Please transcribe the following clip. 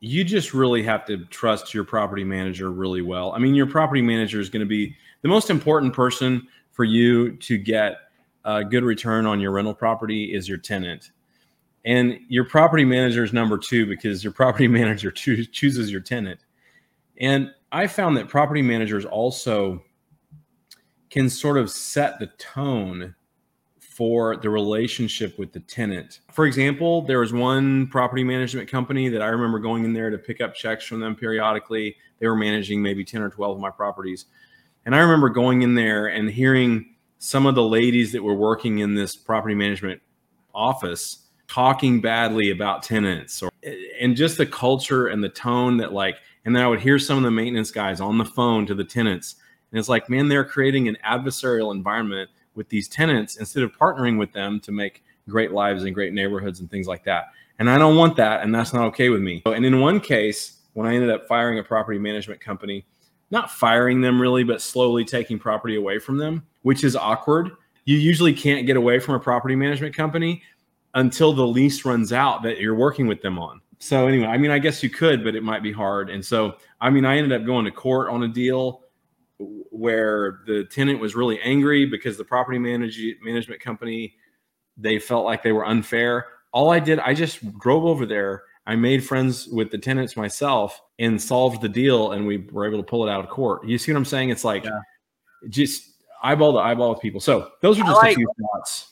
you just really have to trust your property manager really well. I mean, your property manager is going to be the most important person for you to get a good return on your rental property is your tenant. And your property manager is number two because your property manager cho- chooses your tenant. And I found that property managers also can sort of set the tone for the relationship with the tenant. For example, there was one property management company that I remember going in there to pick up checks from them periodically. They were managing maybe 10 or 12 of my properties. And I remember going in there and hearing some of the ladies that were working in this property management office talking badly about tenants or and just the culture and the tone that like and then I would hear some of the maintenance guys on the phone to the tenants and it's like man they're creating an adversarial environment with these tenants instead of partnering with them to make great lives and great neighborhoods and things like that. And I don't want that, and that's not okay with me. And in one case, when I ended up firing a property management company, not firing them really, but slowly taking property away from them, which is awkward. You usually can't get away from a property management company until the lease runs out that you're working with them on. So anyway, I mean, I guess you could, but it might be hard. And so, I mean, I ended up going to court on a deal where the tenant was really angry because the property manage- management company they felt like they were unfair. All I did, I just drove over there. I made friends with the tenants myself and solved the deal, and we were able to pull it out of court. You see what I'm saying? It's like yeah. just eyeball to eyeball with people. So those are just like, a few thoughts.